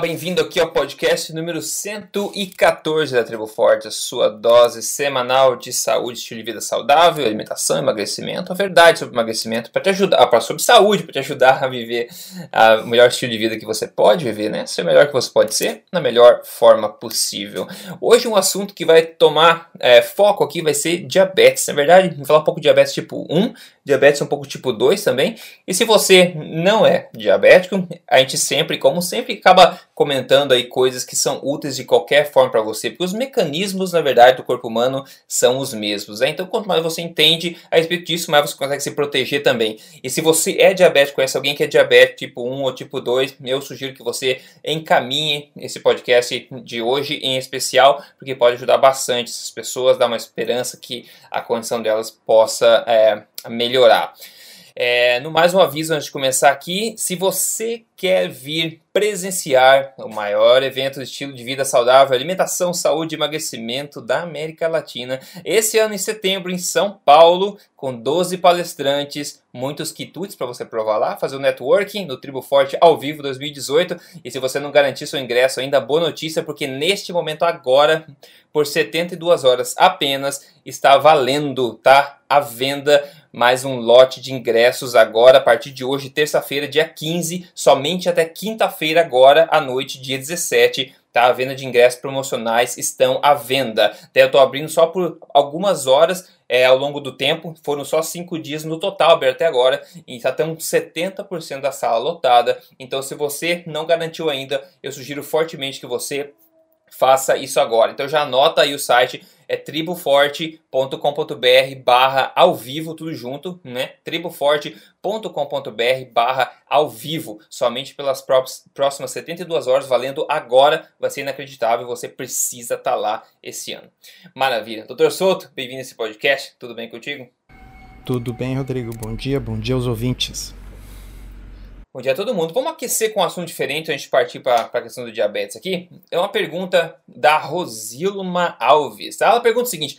Bem-vindo aqui ao podcast número 114 da Tribo Forte, a sua dose semanal de saúde, estilo de vida saudável, alimentação, emagrecimento, a verdade sobre emagrecimento, para te ajudar, para sobre saúde, para te ajudar a viver o melhor estilo de vida que você pode viver, né? Ser o melhor que você pode ser, na melhor forma possível. Hoje um assunto que vai tomar é, foco aqui vai ser diabetes. Na verdade, vou falar um pouco de diabetes tipo 1, diabetes um pouco tipo 2 também. E se você não é diabético, a gente sempre, como sempre, acaba comentando aí coisas que são úteis de qualquer forma para você, porque os mecanismos, na verdade, do corpo humano são os mesmos. Né? Então, quanto mais você entende a respeito disso, mais você consegue se proteger também. E se você é diabético, conhece alguém que é diabético tipo 1 ou tipo 2, eu sugiro que você encaminhe esse podcast de hoje em especial, porque pode ajudar bastante essas pessoas, dar uma esperança que a condição delas possa é, melhorar. É, no mais um aviso antes de começar aqui, se você quer vir presenciar o maior evento de estilo de vida saudável, alimentação, saúde e emagrecimento da América Latina, esse ano em setembro em São Paulo, com 12 palestrantes, muitos quitutes para você provar lá, fazer o networking no Tribo Forte ao vivo 2018. E se você não garantir seu ingresso ainda, boa notícia, porque neste momento agora, por 72 horas apenas, está valendo, tá? A venda mais um lote de ingressos agora a partir de hoje, terça-feira, dia 15, somente até quinta-feira, agora à noite, dia 17. Tá? A venda de ingressos promocionais estão à venda. Eu estou abrindo só por algumas horas é, ao longo do tempo. Foram só cinco dias no total aberto até agora. E está tendo 70% da sala lotada. Então, se você não garantiu ainda, eu sugiro fortemente que você faça isso agora. Então já anota aí o site é triboforte.com.br barra ao vivo, tudo junto, né? triboforte.com.br barra ao vivo, somente pelas próximas 72 horas, valendo agora, vai ser inacreditável, você precisa estar tá lá esse ano. Maravilha. Doutor Souto, bem-vindo a esse podcast, tudo bem contigo? Tudo bem, Rodrigo, bom dia, bom dia aos ouvintes. Bom dia a todo mundo. Vamos aquecer com um assunto diferente antes de partir para a questão do diabetes aqui. É uma pergunta da Rosilma Alves. Ela pergunta o seguinte: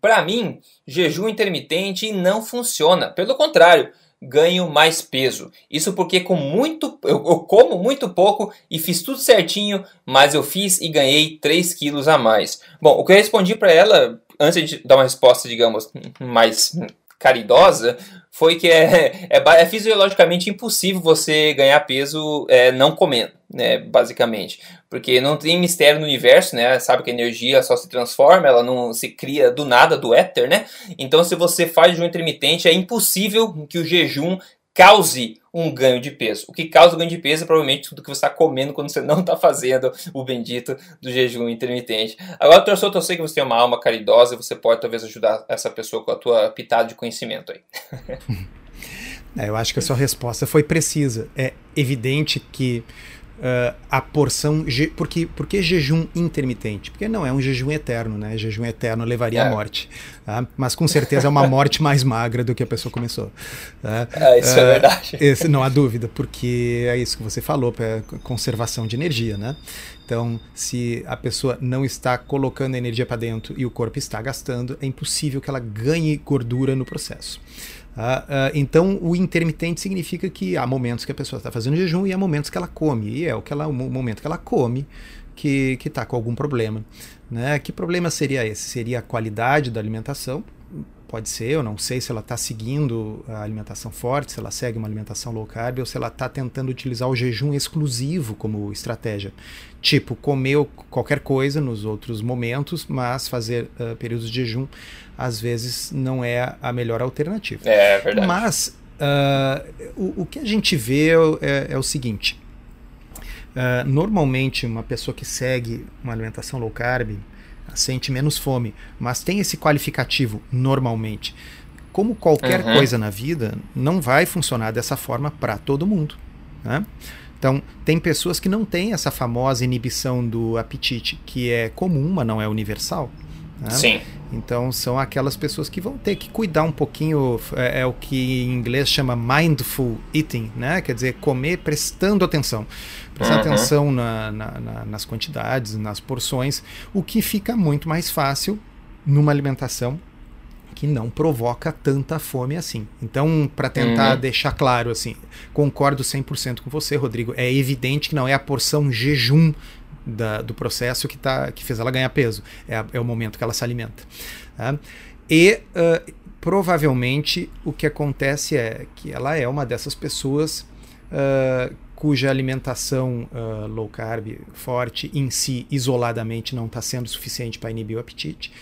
para mim, jejum intermitente não funciona. Pelo contrário, ganho mais peso. Isso porque com muito, eu, eu como muito pouco e fiz tudo certinho, mas eu fiz e ganhei 3 quilos a mais. Bom, o que eu respondi para ela, antes de dar uma resposta, digamos, mais caridosa, foi que é, é, é, fisiologicamente impossível você ganhar peso é, não comendo, né, basicamente. Porque não tem mistério no universo, né? Sabe que a energia só se transforma, ela não se cria do nada, do éter, né? Então, se você faz jejum intermitente, é impossível que o jejum cause um ganho de peso. O que causa o ganho de peso é provavelmente tudo que você está comendo quando você não está fazendo o bendito do jejum intermitente. Agora, torçou, eu sei que você tem uma alma caridosa e você pode talvez ajudar essa pessoa com a tua pitada de conhecimento aí. é, eu acho que a sua resposta foi precisa. É evidente que uh, a porção. Por que, por que jejum intermitente? Porque não é um jejum eterno, né? Jejum eterno levaria é. à morte. Tá? Mas com certeza é uma morte mais magra do que a pessoa começou. Tá? É, isso uh, é ah, verdade. Esse, não há dúvida, porque é isso que você falou, é conservação de energia, né? Então, se a pessoa não está colocando energia para dentro e o corpo está gastando, é impossível que ela ganhe gordura no processo. Uh, uh, então, o intermitente significa que há momentos que a pessoa está fazendo jejum e há momentos que ela come. E é o, que ela, o momento que ela come que está com algum problema. Né? Que problema seria esse? Seria a qualidade da alimentação, pode ser, eu não sei se ela está seguindo a alimentação forte, se ela segue uma alimentação low carb ou se ela está tentando utilizar o jejum exclusivo como estratégia. Tipo, comer qualquer coisa nos outros momentos, mas fazer uh, períodos de jejum às vezes não é a melhor alternativa. É, é verdade. Mas uh, o, o, que a gente vê é, é o seguinte. Uh, normalmente, uma pessoa que segue uma alimentação low carb, sente menos fome, mas tem esse qualificativo normalmente. Como qualquer uhum. coisa na vida, não vai funcionar dessa forma para todo mundo. Né? Então, tem pessoas que não têm essa famosa inibição do apetite, que é comum, mas não é universal. Né? Sim. Então são aquelas pessoas que vão ter que cuidar um pouquinho, é, é, o que em inglês chama mindful eating, né? Quer dizer, comer prestando atenção. Prestando uhum. atenção na, na, na, nas quantidades, nas porções, o que fica muito mais fácil numa alimentação que não provoca tanta fome assim. Então, para tentar uhum. deixar claro assim, concordo 100% com você, Rodrigo. É evidente que não é a porção jejum da, do processo que, tá, que fez ela ganhar peso. É, é o momento que ela se alimenta. Tá? E uh, provavelmente o que acontece é que ela é uma dessas pessoas uh, cuja alimentação uh, low carb forte em si, isoladamente, não está sendo suficiente para inibir o apetite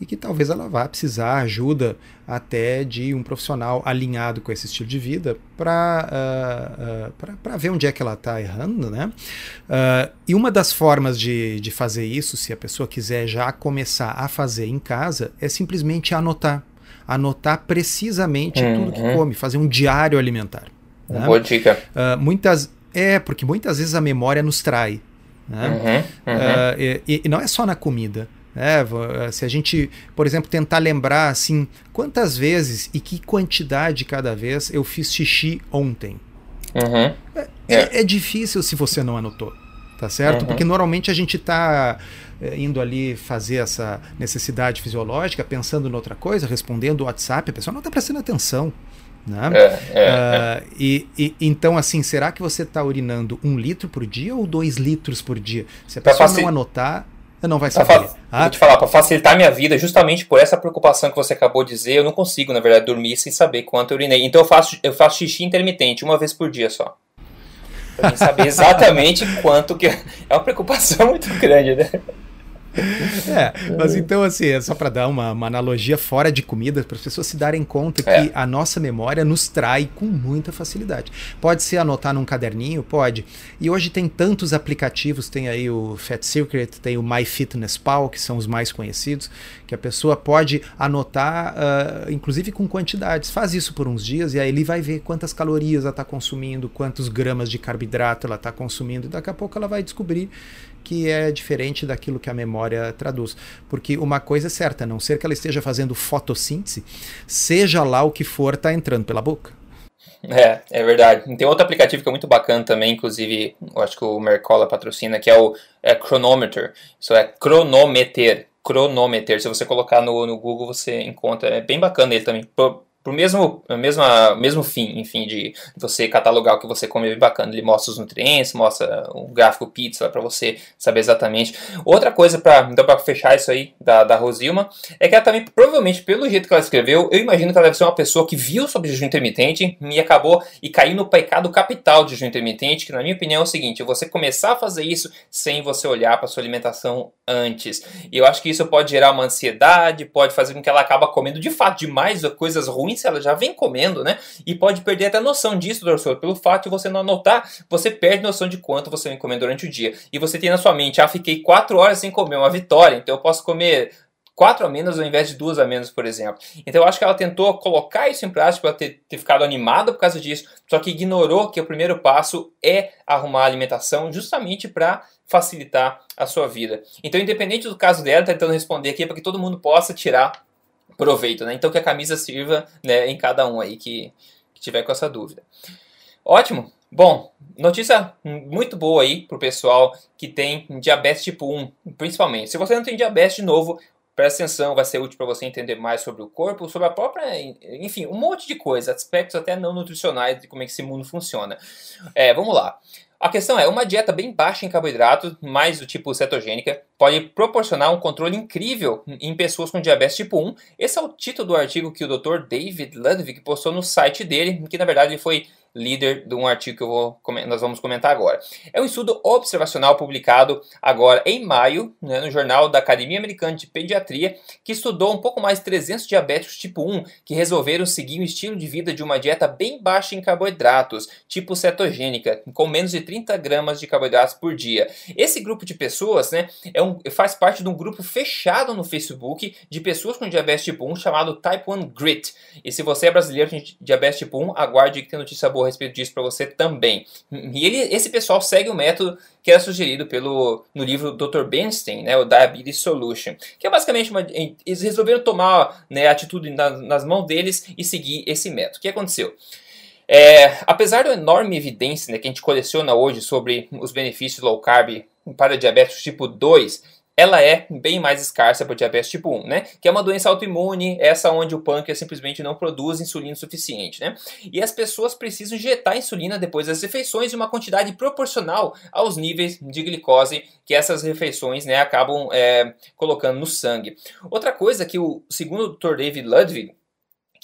e que talvez ela vá precisar ajuda até de um profissional alinhado com esse estilo de vida para uh, uh, ver onde é que ela está errando, né? Uh, e uma das formas de, de fazer isso, se a pessoa quiser já começar a fazer em casa, é simplesmente anotar. Anotar precisamente uhum. tudo que uhum. come, fazer um diário alimentar. Né? Boa dica. muitas, é, porque muitas vezes a memória nos trai. Né? Uhum, uhum. E, e não é só na comida. É, se a gente, por exemplo, tentar lembrar assim, quantas vezes e que quantidade cada vez eu fiz xixi ontem. Uhum. É, é, é, difícil se você não anotou, tá certo? Uhum. Porque normalmente a gente está é, indo ali fazer essa necessidade fisiológica, pensando em outra coisa, respondendo o WhatsApp, a pessoa não está prestando atenção. Né? É, uh, e, e, então, assim, será que você está urinando um litro por dia ou dois litros por dia? Se a pessoa não anotar, não vai saber. Pra, ah? Vou te falar, para facilitar a minha vida, justamente por essa preocupação que você acabou de dizer, eu não consigo, na verdade, dormir sem saber quanto eu urinei. Então eu faço, eu faço xixi intermitente, uma vez por dia só. Pra saber exatamente quanto que. É uma preocupação muito grande, né? É, mas então, assim, é só para dar uma, uma, analogia fora de comida, para as pessoas se darem conta que é. a nossa memória nos trai com muita facilidade. Pode ser anotar num caderninho? Pode. E hoje tem tantos aplicativos, tem aí o Fat Secret, tem o MyFitnessPal, que são os mais conhecidos, que a pessoa pode anotar, uh, inclusive com quantidades. Faz isso por uns dias e aí ele vai ver quantas calorias ela está consumindo, quantos gramas de carboidrato ela está consumindo, e daqui a pouco ela vai descobrir que é diferente daquilo que a memória traduz. Porque uma coisa é certa, a não ser que ela esteja fazendo fotossíntese, seja lá o que for, está entrando pela boca. É, é verdade. Tem outro aplicativo que é muito bacana também, inclusive, acho que o Mercola patrocina, que é o é Chronometer. Isso é cronometer. Cronometer. Se você colocar no, no Google, você encontra. É bem bacana ele também mesmo, mesma, mesmo fim, enfim, de você catalogar o que você come é bacana. Ele mostra os nutrientes, mostra o gráfico pizza para você saber exatamente. Outra coisa para então para fechar isso aí da, da Rosilma é que ela também provavelmente pelo jeito que ela escreveu, eu imagino que ela deve ser uma pessoa que viu sobre jejum intermitente e acabou e caiu no pecado capital de jejum intermitente, que na minha opinião é o seguinte, você começar a fazer isso sem você olhar para sua alimentação antes. E eu acho que isso pode gerar uma ansiedade, pode fazer com que ela acaba comendo de fato demais coisas ruins se ela já vem comendo, né? E pode perder até a noção disso, doutor. Pelo fato de você não anotar, você perde noção de quanto você vem comendo durante o dia. E você tem na sua mente, ah, fiquei quatro horas sem comer, uma vitória, então eu posso comer quatro a menos ao invés de duas a menos, por exemplo. Então eu acho que ela tentou colocar isso em prática para ter, ter, ficado animada por causa disso, só que ignorou que o primeiro passo é arrumar a alimentação justamente para facilitar a sua vida. Então, independente do caso dela, tá tentando responder aqui para que todo mundo possa tirar proveito, né? Então que a camisa sirva né, em cada um aí que, que tiver com essa dúvida. Ótimo. Bom, notícia muito boa aí pro pessoal que tem diabetes tipo 1, principalmente. Se você não tem diabetes de novo, presta atenção, vai ser útil para você entender mais sobre o corpo, sobre a própria, enfim, um monte de coisa, aspectos até não nutricionais de como é que esse mundo funciona. É, vamos lá. A questão é, uma dieta bem baixa em carboidratos, mais do tipo cetogênica, pode proporcionar um controle incrível em pessoas com diabetes tipo 1. Esse é o título do artigo que o Dr. David Ludwig postou no site dele, que na verdade foi líder de um artigo que vou, nós vamos comentar agora. É um estudo observacional publicado agora em maio, né, no jornal da Academia Americana de Pediatria, que estudou um pouco mais de 300 diabéticos tipo 1 que resolveram seguir um estilo de vida de uma dieta bem baixa em carboidratos, tipo cetogênica, com menos de 30 gramas de carboidratos por dia. Esse grupo de pessoas né, é um, faz parte de um grupo fechado no Facebook de pessoas com diabetes tipo 1 chamado Type 1 Grit. E se você é brasileiro com diabetes tipo 1, aguarde que tem notícia boa a respeito disso para você também. E ele, esse pessoal segue o método que é sugerido pelo, no livro Dr. Bernstein, né, o Diabetes Solution, que é basicamente uma, eles resolveram tomar né, a atitude nas, nas mãos deles e seguir esse método. O que aconteceu? É, apesar da enorme evidência né, que a gente coleciona hoje sobre os benefícios low carb para diabetes tipo 2, ela é bem mais escassa para diabetes tipo 1, né? Que é uma doença autoimune, essa onde o pâncreas simplesmente não produz insulina suficiente, né? E as pessoas precisam injetar insulina depois das refeições em uma quantidade proporcional aos níveis de glicose que essas refeições, né, acabam é, colocando no sangue. Outra coisa que o segundo o Dr. David Ludwig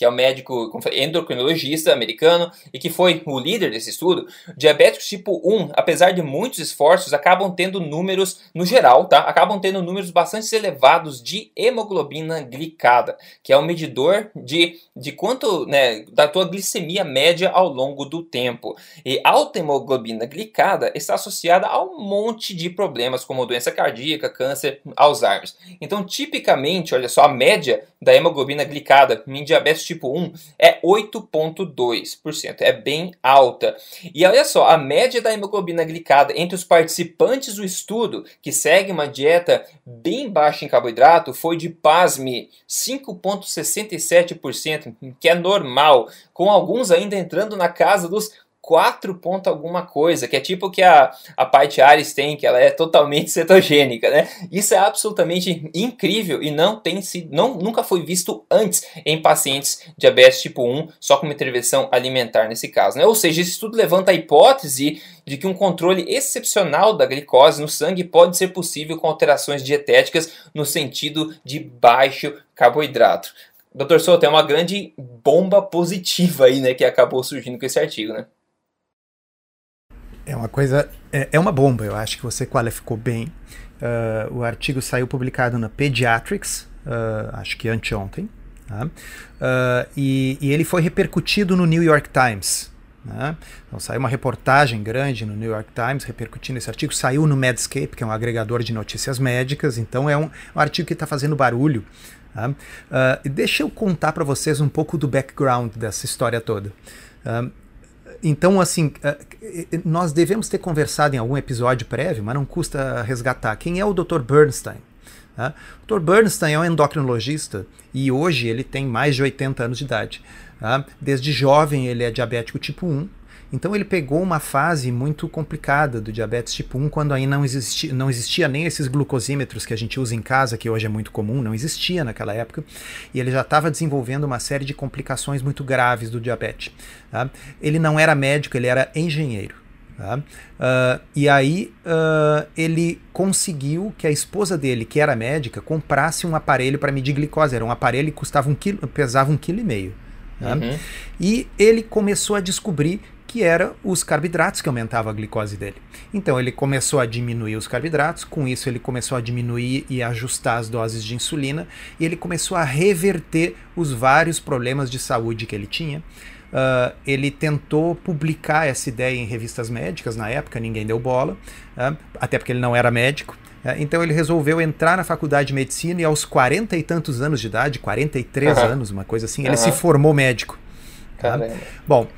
que é o médico endocrinologista americano e que foi o líder desse estudo, diabéticos tipo 1, apesar de muitos esforços, acabam tendo números, no geral, tá? Acabam tendo números bastante elevados de hemoglobina glicada, que é um medidor de, de quanto, né, da tua glicemia média ao longo do tempo. E alta hemoglobina glicada está associada a um monte de problemas, como doença cardíaca, câncer, Alzheimer. Então, tipicamente, olha só, a média da hemoglobina glicada em diabetes tipo 1 é 8,2%. É bem alta. E olha só, a média da hemoglobina glicada entre os participantes do estudo que segue uma dieta bem baixa em carboidrato foi de, pasme, 5,67%, que é normal, com alguns ainda entrando na casa dos 4 ponto alguma coisa, que é tipo que a, a parte Ares tem, que ela é totalmente cetogênica, né? Isso é absolutamente incrível e não tem sido, não, nunca foi visto antes em pacientes diabetes tipo 1, só com uma intervenção alimentar nesse caso, né? Ou seja, esse estudo levanta a hipótese de que um controle excepcional da glicose no sangue pode ser possível com alterações dietéticas no sentido de baixo carboidrato. Dr. Souto, é uma grande bomba positiva aí, né, que acabou surgindo com esse artigo, né? É uma coisa, é, é, uma bomba, eu acho que você qualificou bem. Uh, o artigo saiu publicado na Pediatrics, uh, acho que anteontem, uh, e, e, ele foi repercutido no New York Times. Né? Então saiu uma reportagem grande no New York Times repercutindo esse artigo, saiu no Medscape, que é um agregador de notícias médicas, então é um, um artigo que está fazendo barulho. Tá? deixa eu contar para vocês um pouco do background dessa história toda. Então, assim, eh, eh, nós devemos ter conversado em algum episódio prévio, mas não custa resgatar. Quem é o Dr. Bernstein? Tá? O Dr. Bernstein é um endocrinologista e hoje ele tem mais de 80 anos de idade. Tá? Desde jovem ele é diabético tipo 1 então ele pegou uma fase muito complicada do diabetes tipo 1, quando ainda não existia, não existia nem esses glucosímetros que a gente usa em casa, que hoje é muito comum, não existia naquela época, e ele já estava desenvolvendo uma série de complicações muito graves do diabetes. Tá? Ele não era médico, ele era engenheiro. Tá? Uh, e aí uh, ele conseguiu que a esposa dele, que era médica, comprasse um aparelho para medir glicose. Era um aparelho que custava um quilo, pesava um quilo e meio. Tá? Uhum. E ele começou a descobrir que era os carboidratos que aumentavam a glicose dele. Então ele começou a diminuir os carboidratos, com isso ele começou a diminuir e ajustar as doses de insulina, e ele começou a reverter os vários problemas de saúde que ele tinha. Uh, ele tentou publicar essa ideia em revistas médicas, na época ninguém deu bola, uh, até porque ele não era médico. Uh, então ele resolveu entrar na faculdade de medicina e aos 40 e tantos anos de idade, 43 uhum. anos, uma coisa assim, ele se formou médico. Bom,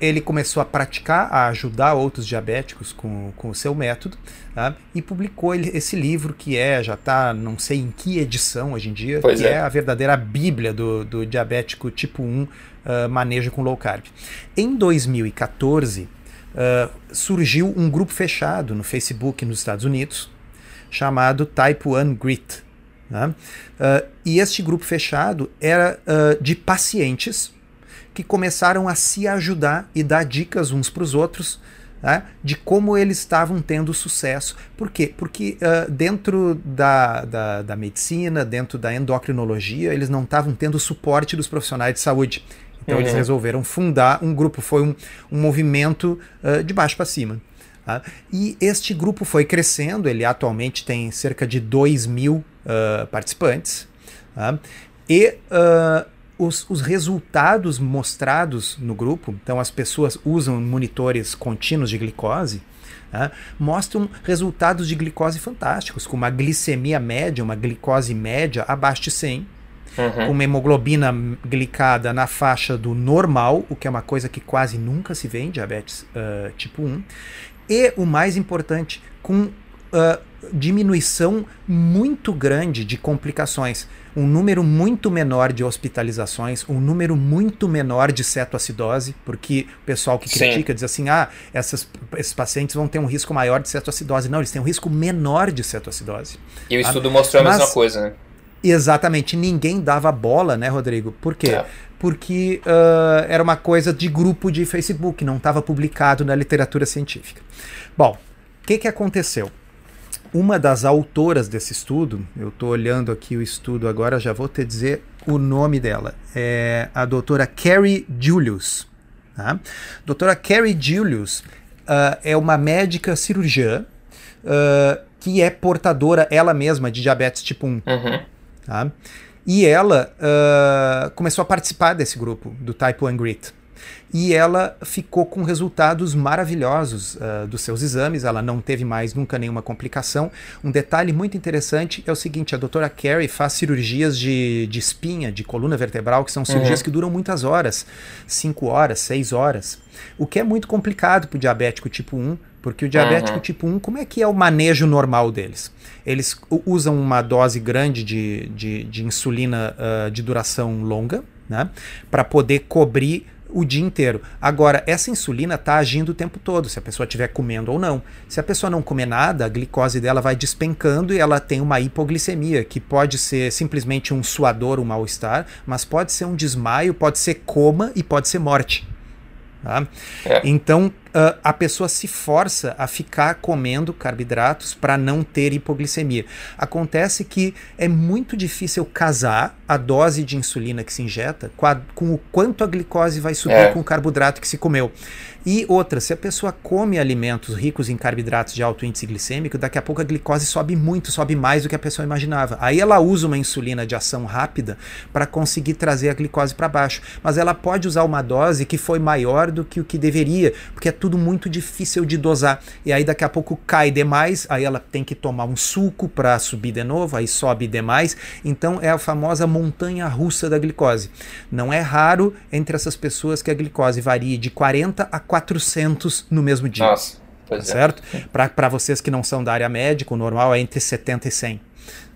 ele começou a praticar, a ajudar outros diabéticos com, com o seu método, tá? e publicou esse livro que é, já está, não sei em que edição hoje em dia, pois que é. é. a verdadeira bíblia do, do diabético tipo 1, uh, ah, manejo com low carb. Em 2014, uh, ah, surgiu um grupo fechado no Facebook nos Estados Unidos, chamado Type 1 Grit. Tá? Uh, e este grupo fechado era de pacientes que começaram a se ajudar e dar dicas uns para os outros né, de como eles estavam tendo sucesso. Por quê? Porque uh, dentro da, da, da, medicina, dentro da endocrinologia, eles não estavam tendo suporte dos profissionais de saúde. Então uhum. eles resolveram fundar um grupo, foi um, um movimento uh, de baixo para cima. Tá? E este grupo foi crescendo, ele atualmente tem cerca de 2 mil uh, participantes. Tá? E os, os, resultados mostrados no grupo, então as pessoas usam monitores contínuos de glicose, né, mostram resultados de glicose fantásticos, com uma glicemia média, uma glicose média abaixo de 100, uhum. uma hemoglobina glicada na faixa do normal, o que é uma coisa que quase nunca se vê em diabetes uh, tipo 1, e o mais importante, com uh, diminuição muito grande de complicações, um número muito menor de hospitalizações, um número muito menor de cetoacidose, porque o pessoal que critica Sim. diz assim: ah, essas, esses pacientes vão ter um risco maior de cetoacidose. Não, eles têm um risco menor de cetoacidose. E o tá? estudo mostrou a Mas, mesma coisa, né? Exatamente, ninguém dava bola, né, Rodrigo? Por quê? É. Porque uh, era uma coisa de grupo de Facebook, não estava publicado na literatura científica. Bom, o que, que aconteceu? Uma das autoras desse estudo, eu estou olhando aqui o estudo agora, já vou te dizer o nome dela, é a doutora Carrie Julius. Tá? Doutora Carrie Julius uh, é uma médica cirurgiã uh, que é portadora ela mesma de diabetes tipo 1. Uhum. Tá? E ela uh, começou a participar desse grupo, do Type 1 Grit. E ela ficou com resultados maravilhosos uh, dos seus exames, ela não teve mais nunca nenhuma complicação. Um detalhe muito interessante é o seguinte: a doutora Carey faz cirurgias de, de espinha, de coluna vertebral, que são cirurgias uhum. que duram muitas horas 5 horas, 6 horas. O que é muito complicado para o diabético tipo 1, porque o diabético uhum. tipo 1, como é que é o manejo normal deles? Eles usam uma dose grande de, de, de insulina uh, de duração longa, né? Para poder cobrir o dia inteiro. Agora, essa insulina está agindo o tempo todo, se a pessoa estiver comendo ou não. Se a pessoa não comer nada, a glicose dela vai despencando e ela tem uma hipoglicemia, que pode ser simplesmente um suador, um mal-estar, mas pode ser um desmaio, pode ser coma e pode ser morte. Tá? É. Então, uh, a pessoa se força a ficar comendo carboidratos para não ter hipoglicemia. Acontece que é muito difícil casar a dose de insulina que se injeta com, a, com o quanto a glicose vai subir é. com o carboidrato que se comeu. E outra, se a pessoa come alimentos ricos em carboidratos de alto índice glicêmico, daqui a pouco a glicose sobe muito, sobe mais do que a pessoa imaginava. Aí ela usa uma insulina de ação rápida para conseguir trazer a glicose para baixo. Mas ela pode usar uma dose que foi maior do que o que deveria, porque é tudo muito difícil de dosar. E aí daqui a pouco cai demais, aí ela tem que tomar um suco para subir de novo, aí sobe demais. Então é a famosa montanha russa da glicose. Não é raro entre essas pessoas que a glicose varie de 40 a 400 no mesmo dia. Nossa, tá certo? É. Para vocês que não são da área médica, o normal é entre 70 e 100.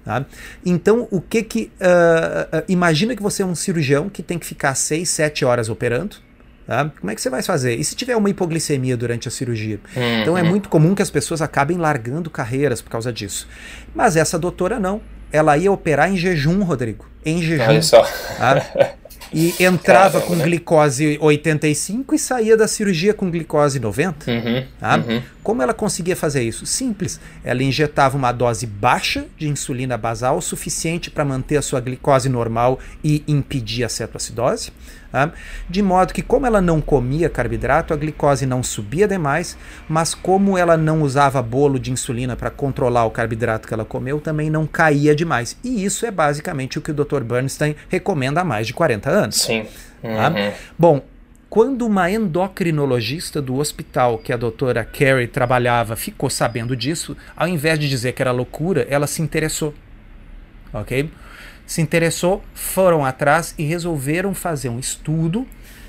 Tá? Então, o que que. Uh, uh, imagina que você é um cirurgião que tem que ficar 6, 7 horas operando. Tá? Como é que você vai fazer? E se tiver uma hipoglicemia durante a cirurgia? Uhum. Então é muito comum que as pessoas acabem largando carreiras por causa disso. Mas essa doutora não. Ela ia operar em jejum, Rodrigo. Em jejum. Olha só. Tá? e entrava com glicose 85 e saía da cirurgia com glicose 90. Uhum, tá? uhum. Como ela conseguia fazer isso? Simples. Ela injetava uma dose baixa de insulina basal, suficiente para manter a sua glicose normal e impedir a cetoacidose. Tá? De modo que, como ela não comia carboidrato, a glicose não subia demais, mas como ela não usava bolo de insulina para controlar o carboidrato que ela comeu, também não caía demais. E isso é basicamente o que o Dr. Bernstein recomenda há mais de 40 anos. Sim. Tá? Uhum. Bom, quando uma endocrinologista do hospital que a doutora Carey trabalhava ficou sabendo disso, ao invés de dizer que era loucura, ela se interessou. Ok? Se interessou, foram atrás e resolveram fazer um estudo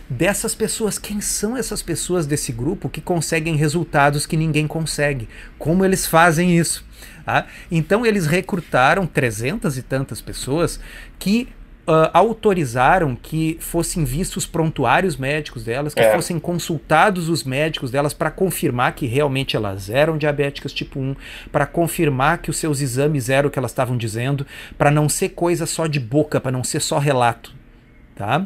dessas pessoas. Quem são essas pessoas desse grupo que conseguem resultados que ninguém consegue? Como eles fazem isso? Ah, então eles recrutaram trezentas e tantas pessoas que Uh, autorizaram que fossem vistos prontuários médicos delas, que é. fossem consultados os médicos delas para confirmar que realmente elas eram diabéticas tipo 1, para confirmar que os seus exames eram o que elas estavam dizendo, para não ser coisa só de boca, para não ser só relato. Tá?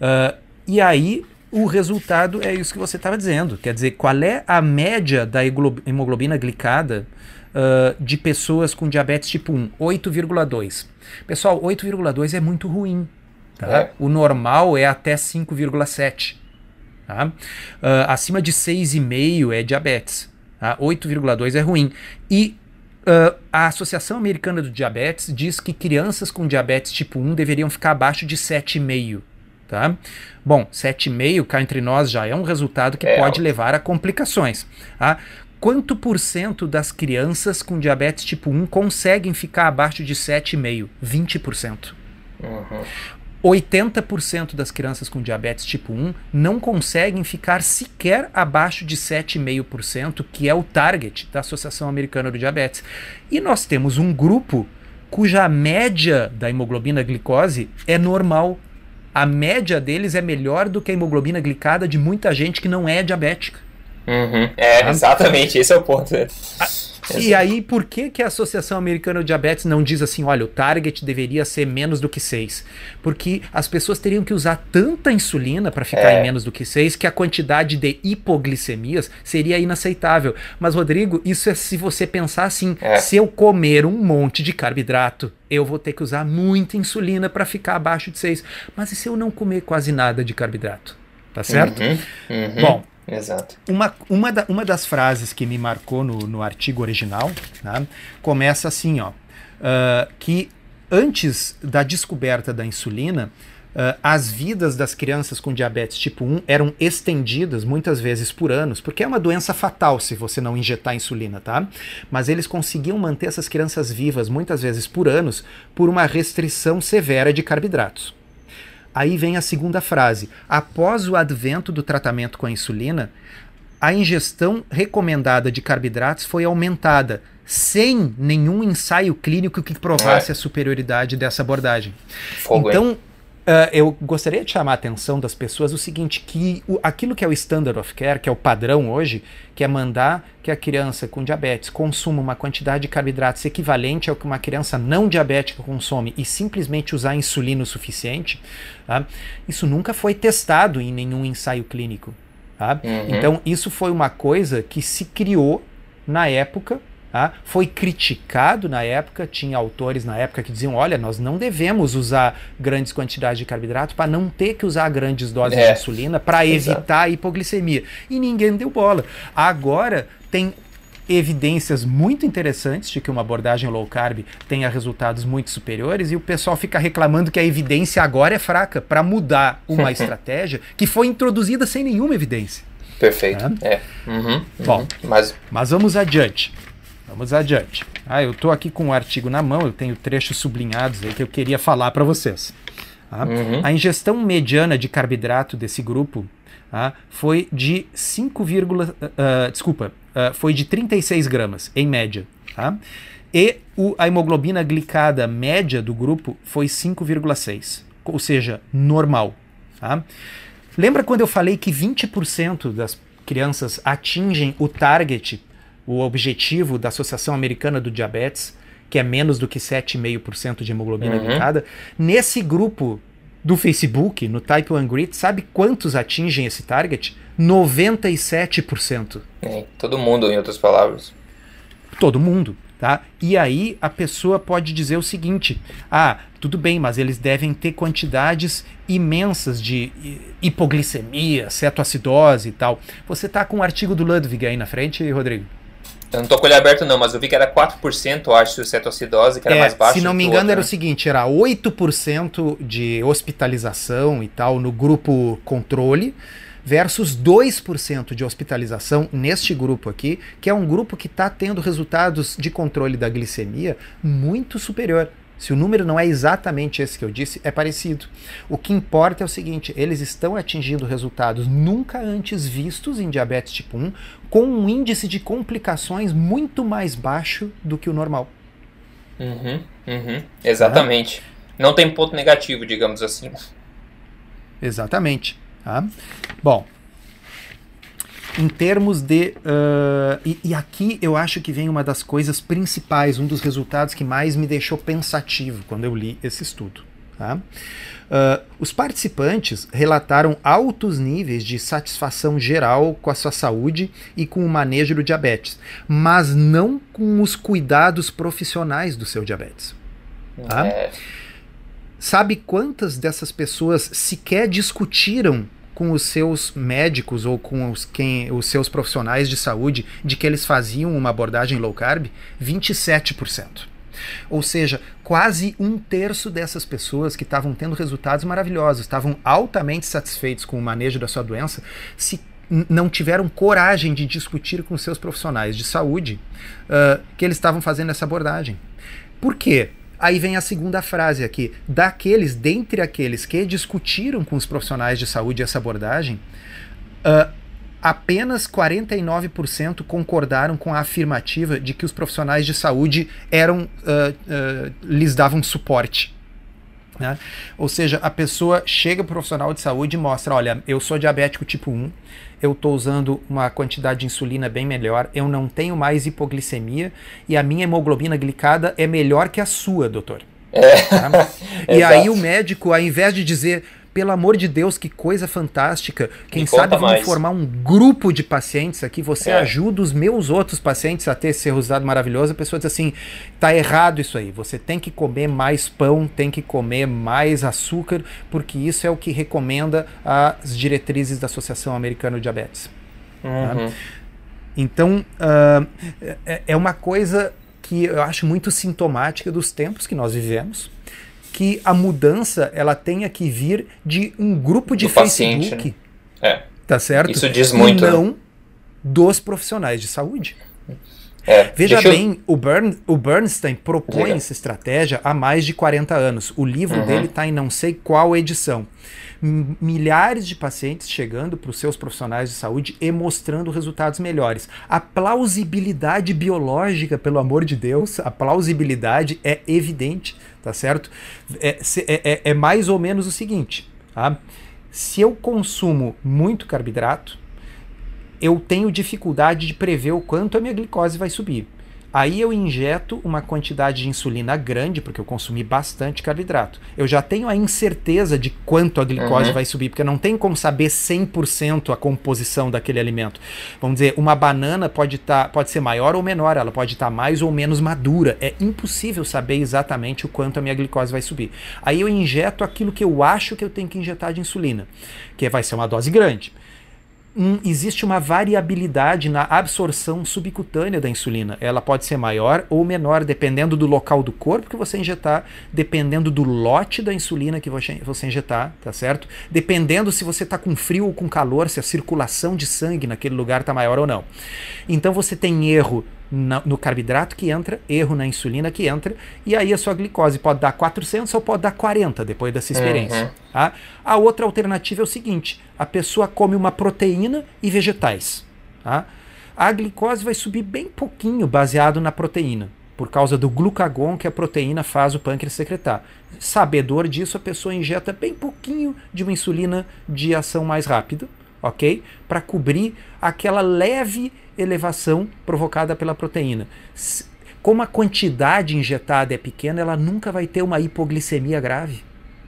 Uh, e aí o resultado é isso que você estava dizendo. Quer dizer, qual é a média da hemoglobina glicada uh, de pessoas com diabetes tipo 1? 8,2. Pessoal, 8,2 é muito ruim. Tá? É. O normal é até 5,7. Tá? Uh, acima de 6,5 é diabetes. Tá? 8,2 é ruim. E uh, a Associação Americana do Diabetes diz que crianças com diabetes tipo 1 deveriam ficar abaixo de 7,5. Tá? Bom, 7,5 cá entre nós já é um resultado que é. pode levar a complicações. Tá? Quanto por cento das crianças com diabetes tipo 1 conseguem ficar abaixo de 7,5%? 20%. Uhum. 80% das crianças com diabetes tipo 1 não conseguem ficar sequer abaixo de 7,5%, que é o target da Associação Americana do Diabetes. E nós temos um grupo cuja média da hemoglobina glicose é normal. A média deles é melhor do que a hemoglobina glicada de muita gente que não é diabética. Uhum. É, tá? exatamente, esse é o ponto. A, e aí, por que, que a Associação Americana de Diabetes não diz assim, olha, o target deveria ser menos do que 6? Porque as pessoas teriam que usar tanta insulina para ficar é. em menos do que 6 que a quantidade de hipoglicemias seria inaceitável. Mas, Rodrigo, isso é se você pensar assim, é. se eu comer um monte de carboidrato, eu vou ter que usar muita insulina para ficar abaixo de 6. Mas e se eu não comer quase nada de carboidrato? Tá certo? Uhum, uhum. Bom, Exato. Uma, uma, da, uma das frases que me marcou no, no artigo original né, começa assim, ó, uh, que antes da descoberta da insulina, uh, as vidas das crianças com diabetes tipo 1 eram estendidas muitas vezes por anos, porque é uma doença fatal se você não injetar insulina, tá? Mas eles conseguiam manter essas crianças vivas muitas vezes por anos por uma restrição severa de carboidratos. Aí vem a segunda frase. Após o advento do tratamento com a insulina, a ingestão recomendada de carboidratos foi aumentada, sem nenhum ensaio clínico que provasse é. a superioridade dessa abordagem. Fogo, então, Uh, eu gostaria de chamar a atenção das pessoas o seguinte, que o, aquilo que é o standard of care, que é o padrão hoje, que é mandar que a criança com diabetes consuma uma quantidade de carboidratos equivalente ao que uma criança não diabética consome e simplesmente usar insulina o suficiente, tá? isso nunca foi testado em nenhum ensaio clínico. Tá? Uhum. Então, isso foi uma coisa que se criou na época Tá? Foi criticado na época, tinha autores na época que diziam: olha, nós não devemos usar grandes quantidades de carboidrato para não ter que usar grandes doses é. de insulina para evitar a hipoglicemia. E ninguém deu bola. Agora tem evidências muito interessantes de que uma abordagem low carb tenha resultados muito superiores e o pessoal fica reclamando que a evidência agora é fraca para mudar uma estratégia que foi introduzida sem nenhuma evidência. Perfeito. É. Uhum, uhum. Bom, mas... mas vamos adiante. Vamos adiante. Ah, eu estou aqui com o artigo na mão, eu tenho trechos sublinhados aí que eu queria falar para vocês. Tá? Uhum. A ingestão mediana de carboidrato desse grupo tá? foi de 5, uh, uh, desculpa, uh, foi de 36 gramas em média. Tá? E o, a hemoglobina glicada média do grupo foi 5,6, ou seja, normal. Tá? Lembra quando eu falei que 20% das crianças atingem o target o objetivo da Associação Americana do Diabetes, que é menos do que 7,5% de hemoglobina uhum. glicada, nesse grupo do Facebook, no Type 1 Grid, sabe quantos atingem esse target? 97%. É, todo mundo, em outras palavras. Todo mundo. Tá? E aí a pessoa pode dizer o seguinte: ah, tudo bem, mas eles devem ter quantidades imensas de hipoglicemia, cetoacidose e tal. Você tá com o artigo do Ludwig aí na frente, Rodrigo? Eu não tô com ele aberto não, mas eu vi que era 4%, acho, de cetoacidose, que era é, mais baixo. Se não me engano, outro, era né? o seguinte, era 8% de hospitalização e tal no grupo controle, versus 2% de hospitalização neste grupo aqui, que é um grupo que está tendo resultados de controle da glicemia muito superior. Se o número não é exatamente esse que eu disse, é parecido. O que importa é o seguinte: eles estão atingindo resultados nunca antes vistos em diabetes tipo 1, com um índice de complicações muito mais baixo do que o normal. Uhum, uhum, exatamente. Não tem ponto negativo, digamos assim. Exatamente. Tá? Bom, em termos de. Uh, e, e, aqui eu acho que vem uma das coisas principais, um dos resultados que mais me deixou pensativo quando eu li esse estudo. Tá? Uh, os participantes relataram altos níveis de satisfação geral com a sua saúde e com o manejo do diabetes, mas não com os cuidados profissionais do seu diabetes. Tá? É. Sabe quantas dessas pessoas sequer discutiram com os seus médicos ou com os, quem, os seus profissionais de saúde de que eles faziam uma abordagem low carb? 27%. Ou seja, quase um terço dessas pessoas que estavam tendo resultados maravilhosos, estavam altamente satisfeitos com o manejo da sua doença, se não tiveram coragem de discutir com seus profissionais de saúde uh, que eles estavam fazendo essa abordagem. Por quê? Aí vem a segunda frase aqui. Daqueles, dentre aqueles que discutiram com os profissionais de saúde essa abordagem, uh, apenas 49% concordaram com a afirmativa de que os profissionais de saúde eram uh, uh, lhes davam suporte. Né? Ou seja, a pessoa chega para o profissional de saúde e mostra: olha, eu sou diabético tipo 1, eu estou usando uma quantidade de insulina bem melhor, eu não tenho mais hipoglicemia e a minha hemoglobina glicada é melhor que a sua, doutor. É. Tá? e aí o médico, ao invés de dizer, pelo amor de Deus, que coisa fantástica. Quem Me sabe vamos mais. formar um grupo de pacientes aqui. Você é. ajuda os meus outros pacientes a ter esse resultado maravilhoso. A pessoa diz assim: tá errado isso aí. Você tem que comer mais pão, tem que comer mais açúcar, porque isso é o que recomenda as diretrizes da Associação Americana de Diabetes. Tá? Uhum. Tá? Então, uh, é uma coisa que eu acho muito sintomática dos tempos que nós vivemos que a mudança ela tenha que vir de um grupo de Do Facebook. Paciente, né? É. Tá certo? Isso diz muito. E não dos profissionais de saúde. É, Veja bem, eu... o, Bern, o Bernstein propõe Diga. essa estratégia há mais de 40 anos. O livro uhum. dele está em não sei qual edição milhares de pacientes chegando para os seus profissionais de saúde e mostrando resultados melhores. A plausibilidade biológica, pelo amor de Deus, a plausibilidade é evidente, tá certo? É, é, é, é mais ou menos o seguinte, tá? Se eu consumo muito carboidrato, eu tenho dificuldade de prever o quanto a minha glicose vai subir. Aí eu injeto uma quantidade de insulina grande, porque eu consumi bastante carboidrato. Eu já tenho a incerteza de quanto a glicose uhum. vai subir, porque não tem como saber 100% a composição daquele alimento. Vamos dizer, uma banana pode, tá, pode ser maior ou menor, ela pode estar tá mais ou menos madura. É impossível saber exatamente o quanto a minha glicose vai subir. Aí eu injeto aquilo que eu acho que eu tenho que injetar de insulina, que vai ser uma dose grande um, existe uma variabilidade na absorção subcutânea da insulina. Ela pode ser maior ou menor, dependendo do local do corpo que você injetar, dependendo do lote da insulina que você, injetar, tá certo? Dependendo se você está com frio ou com calor, se a circulação de sangue naquele lugar está maior ou não. Então você tem erro no carboidrato que entra, erro na insulina que entra, e aí a sua glicose pode dar 400 ou pode dar 40 depois dessa experiência. Uhum. Tá? A outra alternativa é o seguinte: a pessoa come uma proteína e vegetais. Tá? A glicose vai subir bem pouquinho baseado na proteína, por causa do glucagon que a proteína faz o pâncreas secretar. Sabedor disso, a pessoa injeta bem pouquinho de uma insulina de ação mais rápida, ok? Para cobrir aquela leve elevação provocada pela proteína. Como a quantidade injetada é pequena, ela nunca vai ter uma hipoglicemia grave,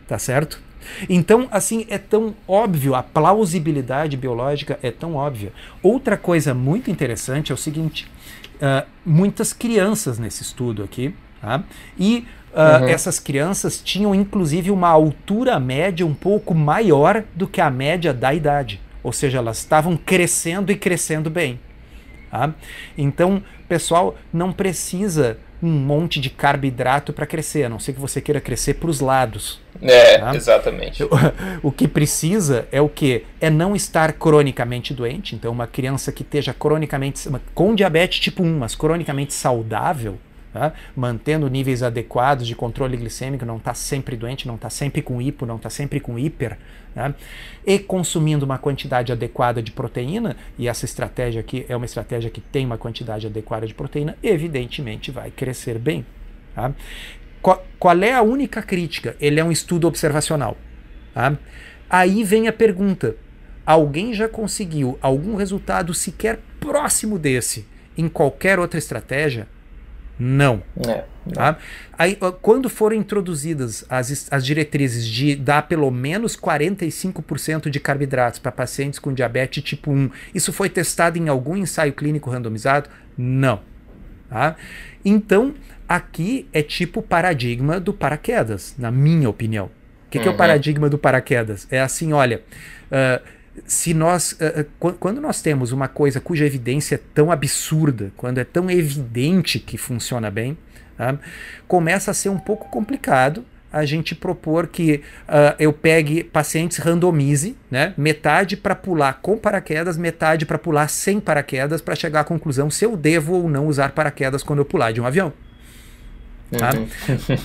tá certo? Então, assim, é tão óbvio, a plausibilidade biológica é tão óbvia. Outra coisa muito interessante é o seguinte: uh, muitas crianças nesse estudo aqui, tá? e uh, uhum. essas crianças tinham inclusive uma altura média um pouco maior do que a média da idade. Ou seja, elas estavam crescendo e crescendo bem. Tá? Então, pessoal, não precisa um monte de carboidrato para crescer, a não ser que você queira crescer para os lados. É, tá? exatamente. O, o que precisa é o que? É não estar cronicamente doente. Então, uma criança que esteja cronicamente com diabetes tipo 1, mas cronicamente saudável, Tá? mantendo níveis adequados de controle glicêmico, não está sempre doente, não está sempre com hipo, não está sempre com hiper, tá? e consumindo uma quantidade adequada de proteína, e essa estratégia aqui é uma estratégia que tem uma quantidade adequada de proteína, evidentemente vai crescer bem. Tá? Qual, qual, é a única crítica? Ele é um estudo observacional. Tá? Aí vem a pergunta: alguém já conseguiu algum resultado sequer próximo desse em qualquer outra estratégia? Não. É, tá? Aí, quando foram introduzidas as, as diretrizes de dar pelo menos 45% de carboidratos para pacientes com diabetes tipo 1, isso foi testado em algum ensaio clínico randomizado? Não. Tá? Então, aqui é tipo paradigma do paraquedas, na minha opinião. O que, uhum. que é o uhum. paradigma do paraquedas? É assim, olha. Uh, se nós uh, quando nós temos uma coisa cuja evidência é tão absurda, quando é tão evidente que funciona bem, tá? começa a ser um pouco complicado a gente propor que uh, eu pegue pacientes randomize, né, metade para pular com paraquedas, metade para pular sem paraquedas, para chegar à conclusão se eu devo ou não usar paraquedas quando eu pular de um avião. Tá? Uhum.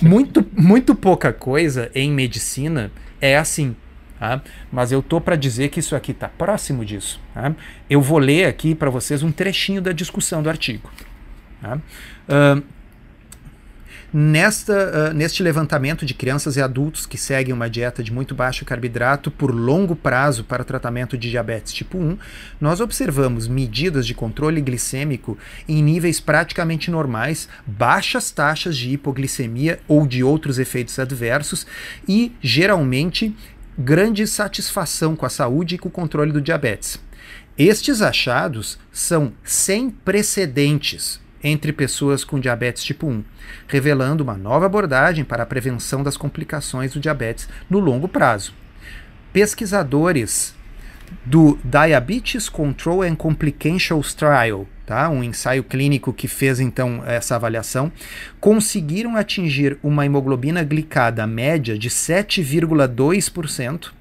muito, muito pouca coisa em medicina é assim. Tá? Mas eu tô para dizer que isso aqui está próximo disso. Tá? Eu vou ler aqui para vocês um trechinho da discussão do artigo. Tá? Uh, Nesta, uh, neste levantamento de crianças e adultos que seguem uma dieta de muito baixo carboidrato por longo prazo para tratamento de diabetes tipo 1, nós observamos medidas de controle glicêmico em níveis praticamente normais, baixas taxas de hipoglicemia ou de outros efeitos adversos e, geralmente, grande satisfação com a saúde e com o controle do diabetes. Estes achados são sem precedentes entre pessoas com diabetes tipo 1, revelando uma nova abordagem para a prevenção das complicações do diabetes no longo prazo. Pesquisadores do Diabetes Control and Complications Trial, tá? um ensaio clínico que fez então essa avaliação, conseguiram atingir uma hemoglobina glicada média de 7,2%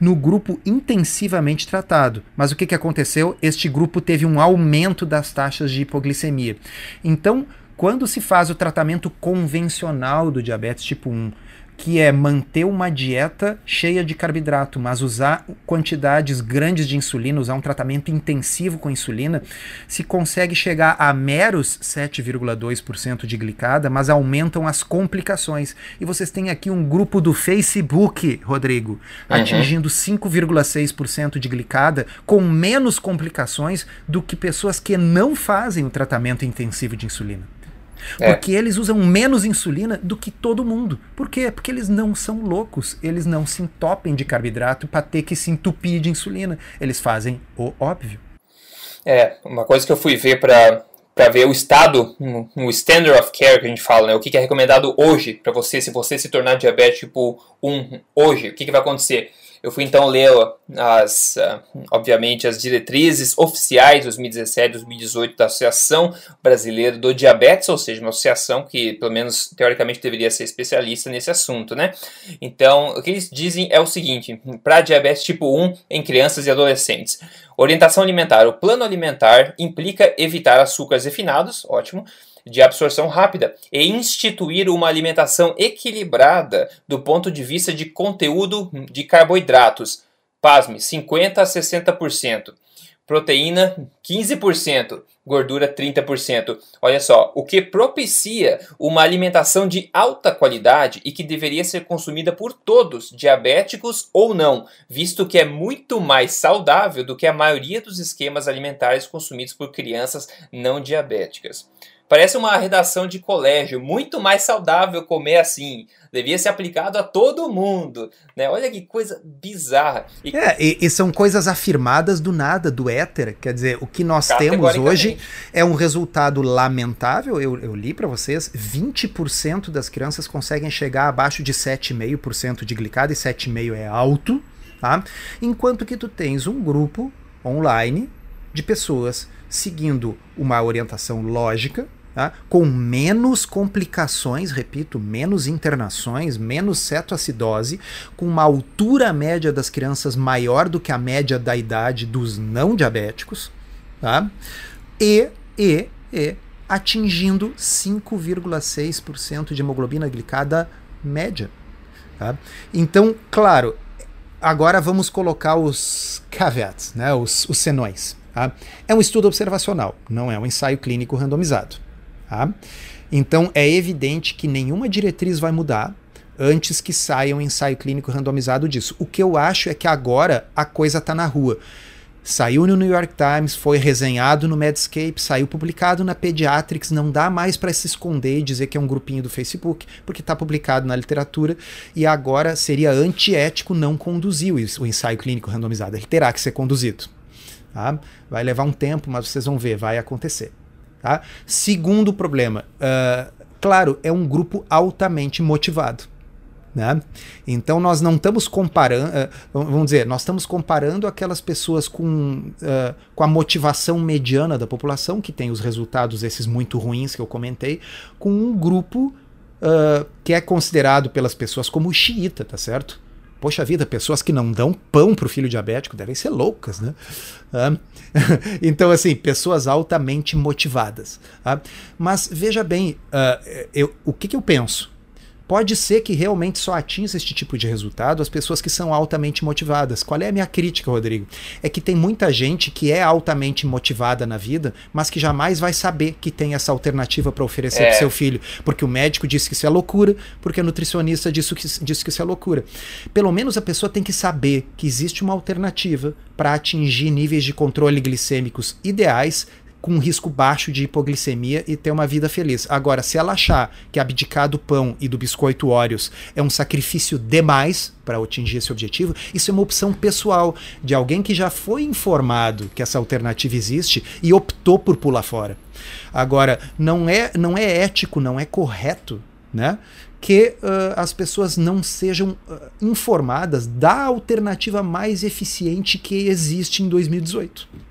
no grupo intensivamente tratado. Mas o que, que aconteceu? Este grupo teve um aumento das taxas de hipoglicemia. Então, quando se faz o tratamento convencional do diabetes tipo 1 que é manter uma dieta cheia de carboidrato, mas usar quantidades grandes de insulina, usar um tratamento intensivo com insulina, se consegue chegar a meros 7,2% de glicada, mas aumentam as complicações. E vocês têm aqui um grupo do Facebook, Rodrigo, uhum. atingindo 5,6% de glicada, com menos complicações do que pessoas que não fazem o tratamento intensivo de insulina. É. Porque eles usam menos insulina do que todo mundo. Por quê? Porque eles não são loucos. Eles não se entopem de carboidrato para ter que se entupir de insulina. Eles fazem o óbvio. É, uma coisa que eu fui ver para para ver o estado, o standard of care que a gente fala, né? o que, que é recomendado hoje para você, se você se tornar diabético 1 hoje, o que, que vai acontecer? Eu fui então ler as, ah, obviamente, as diretrizes oficiais 2017-2018 da Associação Brasileira do Diabetes, ou seja, uma associação que, pelo menos teoricamente, deveria ser especialista nesse assunto, né? Então, o que eles dizem é o seguinte: para diabetes tipo 1 em crianças e adolescentes, orientação alimentar. O plano alimentar implica evitar açúcares refinados, ótimo de absorção rápida e instituir uma alimentação equilibrada do ponto de vista de conteúdo de carboidratos. Pasme, 50 a 60%. Proteína, 15%. Gordura, 30%. Olha só, o que propicia uma alimentação de alta qualidade e que deveria ser consumida por todos, diabéticos ou não, visto que é muito mais saudável do que a maioria dos esquemas alimentares consumidos por crianças não diabéticas. Parece uma redação de colégio. Muito mais saudável comer assim. Devia ser aplicado a todo mundo. Né? Olha que coisa bizarra. E... É, e, e, são coisas afirmadas do nada, do éter. Quer dizer, o que nós temos hoje é um resultado lamentável. Eu, eu li para vocês: 20% das crianças conseguem chegar abaixo de 7,5% de glicada, e 7,5% é alto. Tá? Enquanto que tu tens um grupo online de pessoas seguindo uma orientação lógica, Tá? com menos complicações, repito, menos internações, menos cetoacidose, com uma altura média das crianças maior do que a média da idade dos não diabéticos, tá? e, e, e atingindo 5,6% de hemoglobina glicada média. Tá? Então, claro, agora vamos colocar os caveats, né, os, os senões. Tá? É um estudo observacional, não é um ensaio clínico randomizado. Tá? Então é evidente que nenhuma diretriz vai mudar antes que saia um ensaio clínico randomizado disso. O que eu acho é que agora a coisa está na rua. Saiu no New York Times, foi resenhado no Medscape, saiu publicado na Pediatrics, não dá mais para se esconder e dizer que é um grupinho do Facebook, porque está publicado na literatura e agora seria antiético não conduzir o ensaio clínico randomizado. Ele terá que ser conduzido. Tá? Vai levar um tempo, mas vocês vão ver, vai acontecer. Tá? Segundo problema, uh, claro, é um grupo altamente motivado. Né? Então nós não estamos comparando, uh, vamos dizer, nós estamos comparando aquelas pessoas com, uh, com a motivação mediana da população, que tem os resultados esses muito ruins que eu comentei, com um grupo uh, que é considerado pelas pessoas como xiita, tá certo? Poxa vida, pessoas que não dão pão para o filho diabético devem ser loucas, né? Ah, então, assim, pessoas altamente motivadas. Ah, mas veja bem, uh, eu, o que, que eu penso? Pode ser que realmente só atinja este tipo de resultado as pessoas que são altamente motivadas. Qual é a minha crítica, Rodrigo? É que tem muita gente que é altamente motivada na vida, mas que jamais vai saber que tem essa alternativa para oferecer é. para seu filho. Porque o médico disse que isso é loucura, porque a nutricionista disse que, disse que isso é loucura. Pelo menos a pessoa tem que saber que existe uma alternativa para atingir níveis de controle glicêmicos ideais com um risco baixo de hipoglicemia e ter uma vida feliz. Agora, se ela achar que abdicar do pão e do biscoito Óreos é um sacrifício demais para atingir esse objetivo, isso é uma opção pessoal de alguém que já foi informado que essa alternativa existe e optou por pular fora. Agora, não é, não é ético, não é correto, né? que uh, as pessoas não sejam uh, informadas da alternativa mais eficiente que existe em 2018.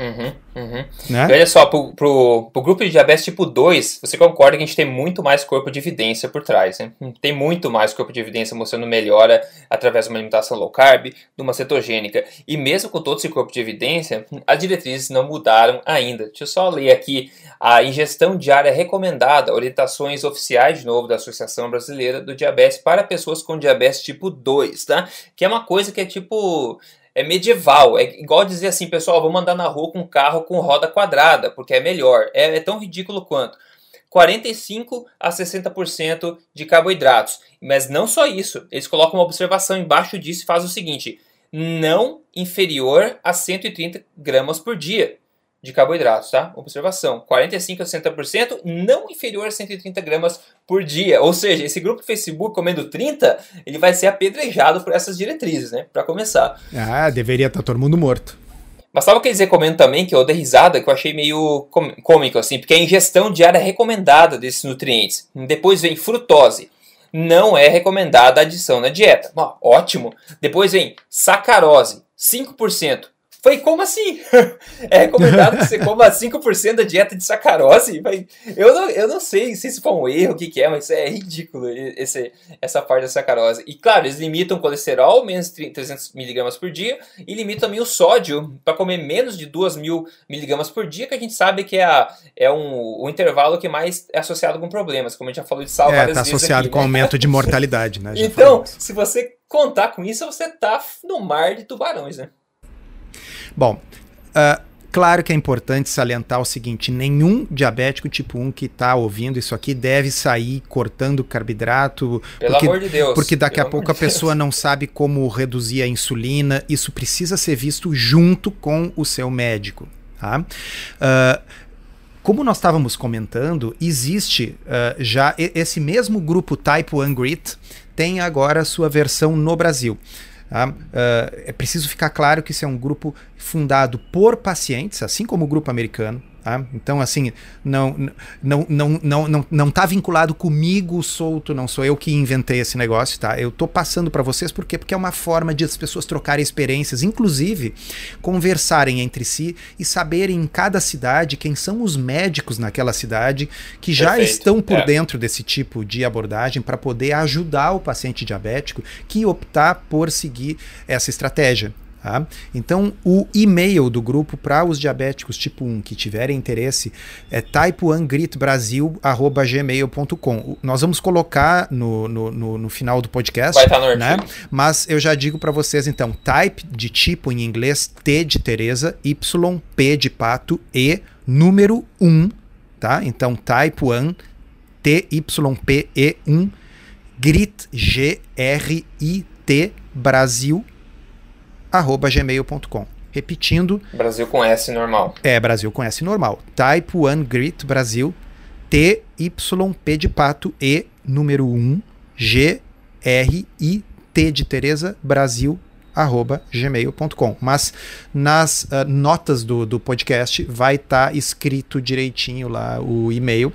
Uhum, uhum. Né? olha só, pro, pro, pro, grupo de diabetes tipo 2, você concorda que a gente tem muito mais corpo de evidência por trás, né? Tem muito mais corpo de evidência mostrando melhora através de uma alimentação low carb, de uma cetogênica. E mesmo com todo esse corpo de evidência, as diretrizes não mudaram ainda. Deixa eu só ler aqui a ingestão diária recomendada, orientações oficiais, de novo, da Associação Brasileira do Diabetes para pessoas com diabetes tipo 2, tá? Que é uma coisa que é tipo é medieval. É igual dizer assim, pessoal, vamos andar na rua com um carro com roda quadrada, porque é melhor. É, é tão ridículo quanto. 45 a 60% de carboidratos. Mas não só isso, eles colocam uma observação embaixo disso e fazem o seguinte: não inferior a 130 gramas por dia de carboidratos, tá? Observação: 45 a 60%, não inferior a 130 gramas por dia. Ou seja, esse grupo do Facebook comendo 30, ele vai ser apedrejado por essas diretrizes, né? Para começar. Ah, deveria estar tá todo mundo morto. Mas sabe o que eles recomendam também, que eu dei risada, que eu achei meio cômico, assim, porque é a ingestão diária recomendada desses nutrientes. Depois vem frutose. Não é recomendada a adição na dieta. ótimo. Depois vem sacarose, 5%. Falei, como assim? é recomendado que você coma 5% da dieta de sacarose? Falei, eu, não, eu não sei se isso foi um erro, o que, que é, mas é ridículo esse, essa parte da sacarose. E claro, eles limitam o colesterol, menos 300 mg por dia, e limitam também o sódio para comer menos de 2.000 mg por dia, que a gente sabe que é, a, é um, o intervalo que mais é associado com problemas, como a gente já falou de sal é, várias tá vezes associado aqui, com né? aumento de mortalidade, né? Já então, falamos. se você contar com isso, você tá no mar de tubarões, né? Bom, uh, claro que é importante salientar o seguinte: nenhum diabético tipo 1 que está ouvindo isso aqui deve sair cortando carboidrato. Pelo porque, amor de Deus. Porque daqui a pouco a pessoa não sabe como reduzir a insulina. Isso precisa ser visto junto com o seu médico. Tá? Uh, como nós estávamos comentando, existe uh, já esse mesmo grupo Type 1 Grit tem agora sua versão no Brasil. Uh, é preciso ficar claro que isso é um grupo fundado por pacientes, assim como o grupo americano, Tá? Então, assim, não não não não não não tá vinculado comigo solto, não sou eu que inventei esse negócio, tá? Eu tô passando para vocês porque porque é uma forma de as pessoas trocarem experiências, inclusive conversarem entre si e saberem em cada cidade quem são os médicos naquela cidade que já Perfeito. estão por é. dentro desse tipo de abordagem para poder ajudar o paciente diabético que optar por seguir essa estratégia. Tá? Então, o e-mail do grupo para os diabéticos tipo 1 que tiverem interesse é type1gritbrasil.gmail.com. Nós vamos colocar no, no, no, no, final do podcast. Vai estar no né? Mas eu já digo para vocês então: type de tipo em inglês, T de Teresa, Y, P de pato, E, número 1. Tá? Então, type 1, T, Y, P, E, 1, grit, G-R-I-T, Brasil gmail.com. Repetindo. Brasil com S normal. É, Brasil com S normal. Type 1 Grit Brasil. T, Y, P de pato, E, número 1, G, R, I, T de Tereza, Brasil, arroba gmail.com. Mas nas uh, notas do, do podcast vai estar tá escrito direitinho lá o e-mail,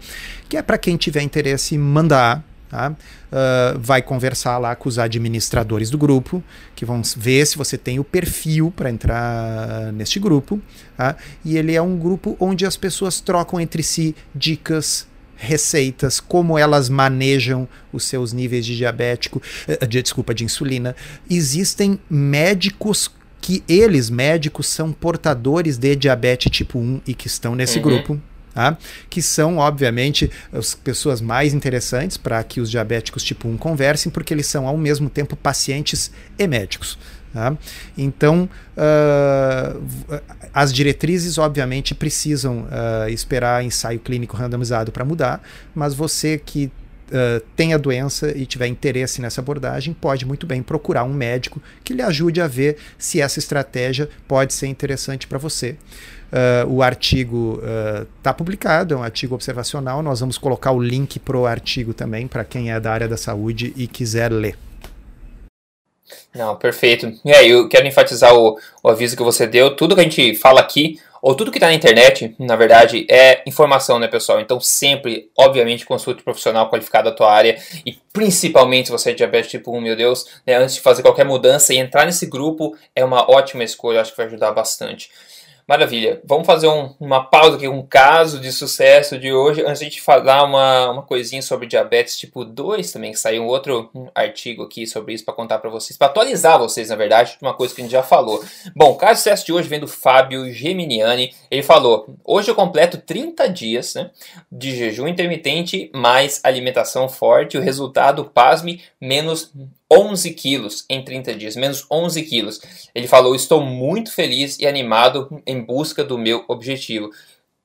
que é para quem tiver interesse mandar Tá? Uh, vai conversar lá com os administradores do grupo, que vão ver se você tem o perfil para entrar neste grupo. Tá? E ele é um grupo onde as pessoas trocam entre si dicas, receitas, como elas manejam os seus níveis de diabético, eh, de, desculpa, de insulina. Existem médicos que eles, médicos, são portadores de diabetes tipo 1 e que estão nesse uhum. grupo. Tá? que são, obviamente, as pessoas mais interessantes para que os diabéticos tipo 1 conversem, porque eles são, ao mesmo tempo, pacientes e médicos. Tá? Então, uh, as diretrizes, obviamente, precisam uh, esperar ensaio clínico randomizado para mudar, mas você que uh, tem a doença e tiver interesse nessa abordagem, pode muito bem procurar um médico que lhe ajude a ver se essa estratégia pode ser interessante para você. Uh, o artigo está uh, publicado, é um artigo observacional. Nós vamos colocar o link para o artigo também para quem é da área da saúde e quiser ler. Não, perfeito. E aí, eu quero enfatizar o, o aviso que você deu. Tudo que a gente fala aqui, ou tudo que está na internet, na verdade, é informação, né, pessoal? Então, sempre, obviamente, consulte um profissional qualificado da tua área e principalmente se você é diabetes tipo 1, meu Deus, né, antes de fazer qualquer mudança e entrar nesse grupo é uma ótima escolha, acho que vai ajudar bastante. Maravilha. Vamos fazer um, uma pausa aqui, um caso de sucesso de hoje, antes de falar uma, uma coisinha sobre diabetes tipo 2 também, que saiu um outro artigo aqui sobre isso para contar para vocês, para atualizar vocês, na verdade, uma coisa que a gente já falou. Bom, o caso de sucesso de hoje vem do Fábio Geminiani. Ele falou: Hoje eu completo 30 dias né, de jejum intermitente mais alimentação forte. O resultado, pasme, menos 11 quilos em 30 dias, menos 11 quilos. Ele falou: Estou muito feliz e animado em busca do meu objetivo.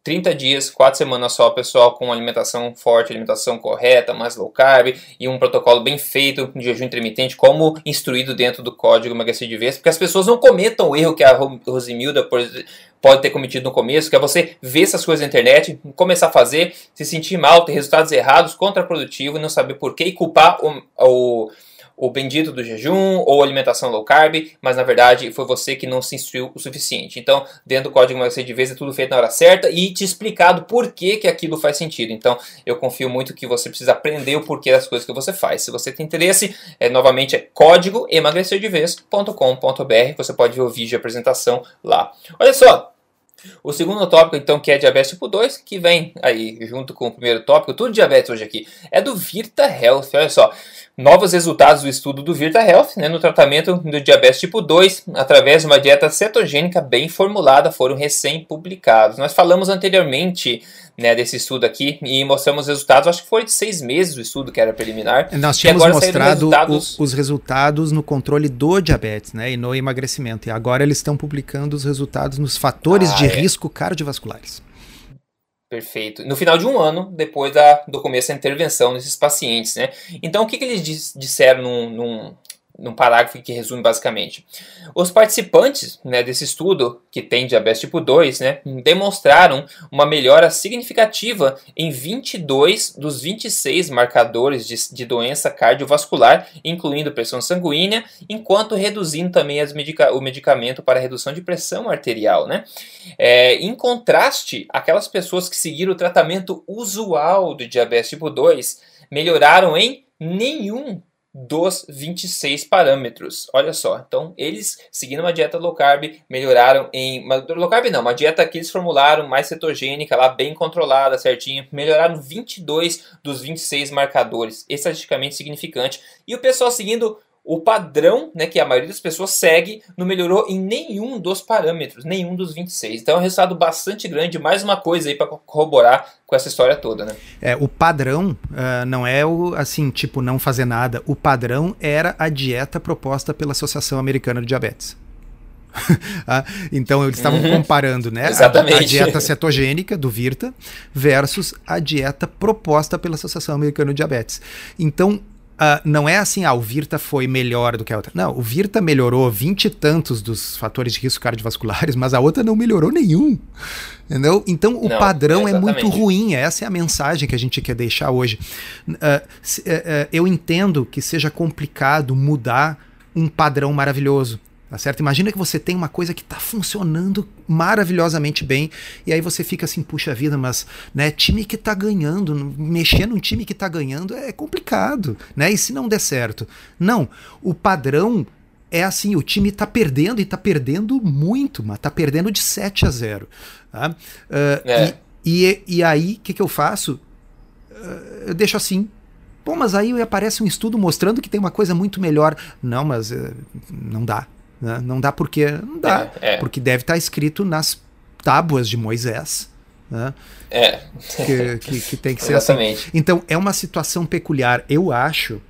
30 dias, 4 semanas só, pessoal, com alimentação forte, alimentação correta, mais low carb e um protocolo bem feito de jejum intermitente, como instruído dentro do código emagrecer de vez, porque as pessoas não cometam o erro que a Rosimilda pode ter cometido no começo, que é você ver essas coisas na internet, começar a fazer, se sentir mal, ter resultados errados, contraprodutivo e não saber por quê e culpar o, o o bendito do jejum ou alimentação low carb, mas na verdade foi você que não se instruiu o suficiente. Então, dentro do código emagrecer de vez é tudo feito na hora certa e te explicado por que, que aquilo faz sentido. Então, eu confio muito que você precisa aprender o porquê das coisas que você faz. Se você tem interesse, é, novamente é código emagrecerdevez.com.br. Você pode ver o vídeo de apresentação lá. Olha só, o segundo tópico, então, que é diabetes tipo 2, que vem aí junto com o primeiro tópico, tudo diabetes hoje aqui, é do Virta Health. Olha só, novos resultados do estudo do Virta Health né, no tratamento do diabetes tipo 2 através de uma dieta cetogênica bem formulada foram recém-publicados. Nós falamos anteriormente né, desse estudo aqui e mostramos os resultados, acho que foi de seis meses o estudo que era preliminar. Nós tínhamos mostrado resultados... O, os resultados no controle do diabetes né, e no emagrecimento. E agora eles estão publicando os resultados nos fatores ah, de é. risco cardiovasculares. Perfeito. No final de um ano, depois da, do começo da intervenção nesses pacientes, né? Então, o que, que eles disseram num, num, num parágrafo que resume basicamente. Os participantes né, desse estudo, que tem diabetes tipo 2, né, demonstraram uma melhora significativa em 22 dos 26 marcadores de, de doença cardiovascular, incluindo pressão sanguínea, enquanto reduzindo também medica o medicamento para redução de pressão arterial. Né? É, em contraste, aquelas pessoas que seguiram o tratamento usual do diabetes tipo 2 melhoraram em nenhum dos 26 parâmetros. Olha só, então eles, seguindo uma dieta low carb, melhoraram em. Uma, low carb não, uma dieta que eles formularam mais cetogênica, lá bem controlada, certinho, melhoraram 22 dos 26 marcadores, estatisticamente significante. E o pessoal seguindo o padrão né, que a maioria das pessoas segue não melhorou em nenhum dos parâmetros, nenhum dos 26. Então é um resultado bastante grande, mais uma coisa aí para corroborar com essa história toda, né? É, o padrão uh, não é o assim, tipo, não fazer nada. O padrão era a dieta proposta pela Associação Americana de Diabetes. ah, então eles estavam uhum. comparando né, a, a, dieta cetogênica do Virta versus a dieta proposta pela Associação Americana de Diabetes. Então Uh, não é assim, ah, o Virta foi melhor do que a outra. Não, o Virta melhorou vinte e tantos dos fatores de risco cardiovasculares, mas a outra não melhorou nenhum. Entendeu? Então o não, padrão é muito ruim. Essa é a mensagem que a gente quer deixar hoje. Uh, se, uh, eu entendo que seja complicado mudar um padrão maravilhoso. Tá certo? Imagina que você tem uma coisa que está funcionando maravilhosamente bem e aí você fica assim, puxa vida, mas né, time que está ganhando, mexer num time que está ganhando é complicado, né? E se não der certo? Não, o padrão é assim, o time está perdendo e está perdendo muito, mas está perdendo de 7 a 0. Tá? Uh, é. e, e, e aí, o que, que eu faço? eu deixo assim. Pô, mas aí aparece um estudo mostrando que tem uma coisa muito melhor. Não, mas uh, não dá. Né? Não dá porque. Não dá. É, é. Porque deve estar escrito nas tábuas de Moisés. Né? É. Que, que, que tem que ser assim. Exatamente. assim. Então, é uma situação peculiar. Eu acho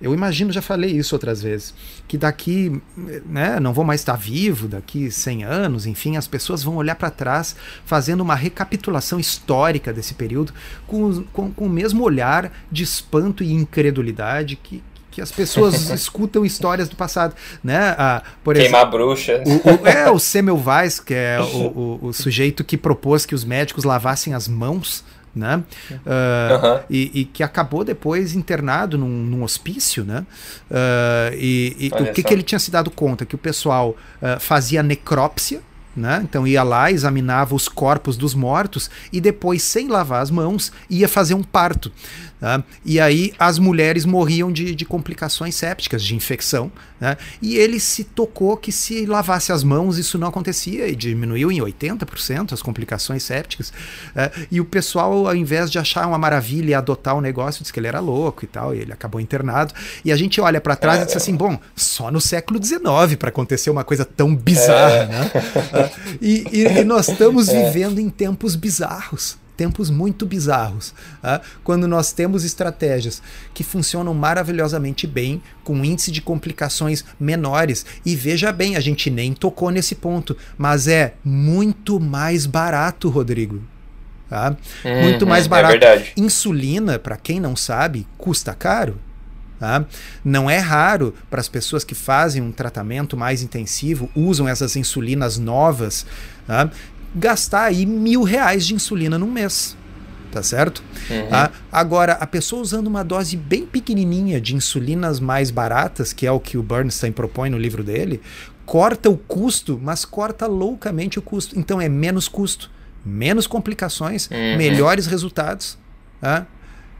eu imagino, já falei isso outras vezes, que daqui, né, não vou mais estar vivo, daqui 100 anos, enfim, as pessoas vão olhar para trás fazendo uma recapitulação histórica desse período com, com, com o mesmo olhar de espanto e incredulidade que, que as pessoas escutam histórias do passado, né? Ah, por Queimar exemplo, bruxa. O, o, é o Semmelweis, que é o, o, o, sujeito que propôs que os médicos lavassem as mãos né? Uh, e, e, que acabou depois internado num, num hospício, né? Uh, e, e o que, que, ele tinha se dado conta? Que o pessoal uh, fazia necrópsia, né? Então ia lá, examinava os corpos dos mortos e depois, sem lavar as mãos, ia fazer um parto. Né? E aí as mulheres morriam de, de complicações sépticas, de infecção. Né? E ele se tocou que se lavasse as mãos isso não acontecia e diminuiu em 80% as complicações sépticas. Né? E o pessoal, ao invés de achar uma maravilha e adotar o negócio, disse que ele era louco e tal, e ele acabou internado. E a gente olha para trás é, e diz assim: bom, só no século XIX para acontecer uma coisa tão bizarra. É. Né? e, e, e, nós estamos é. vivendo em tempos bizarros tempos muito bizarros, tá? quando nós temos estratégias que funcionam maravilhosamente bem, com índice de complicações menores. E veja bem, a gente nem tocou nesse ponto, mas é muito mais barato, Rodrigo. Tá? Uhum, muito mais é barato. É Insulina, para quem não sabe, custa caro. Tá? Não é raro para as pessoas que fazem um tratamento mais intensivo, usam essas insulinas novas, tá? Gastar aí mil reais de insulina num mês. Tá certo? Uhum. Ah, agora, a pessoa usando uma dose bem pequenininha de insulinas mais baratas, que é o que o Bernstein propõe no livro dele, corta o custo, mas corta loucamente o custo. Então é menos custo, menos complicações, uhum. melhores resultados. Tá?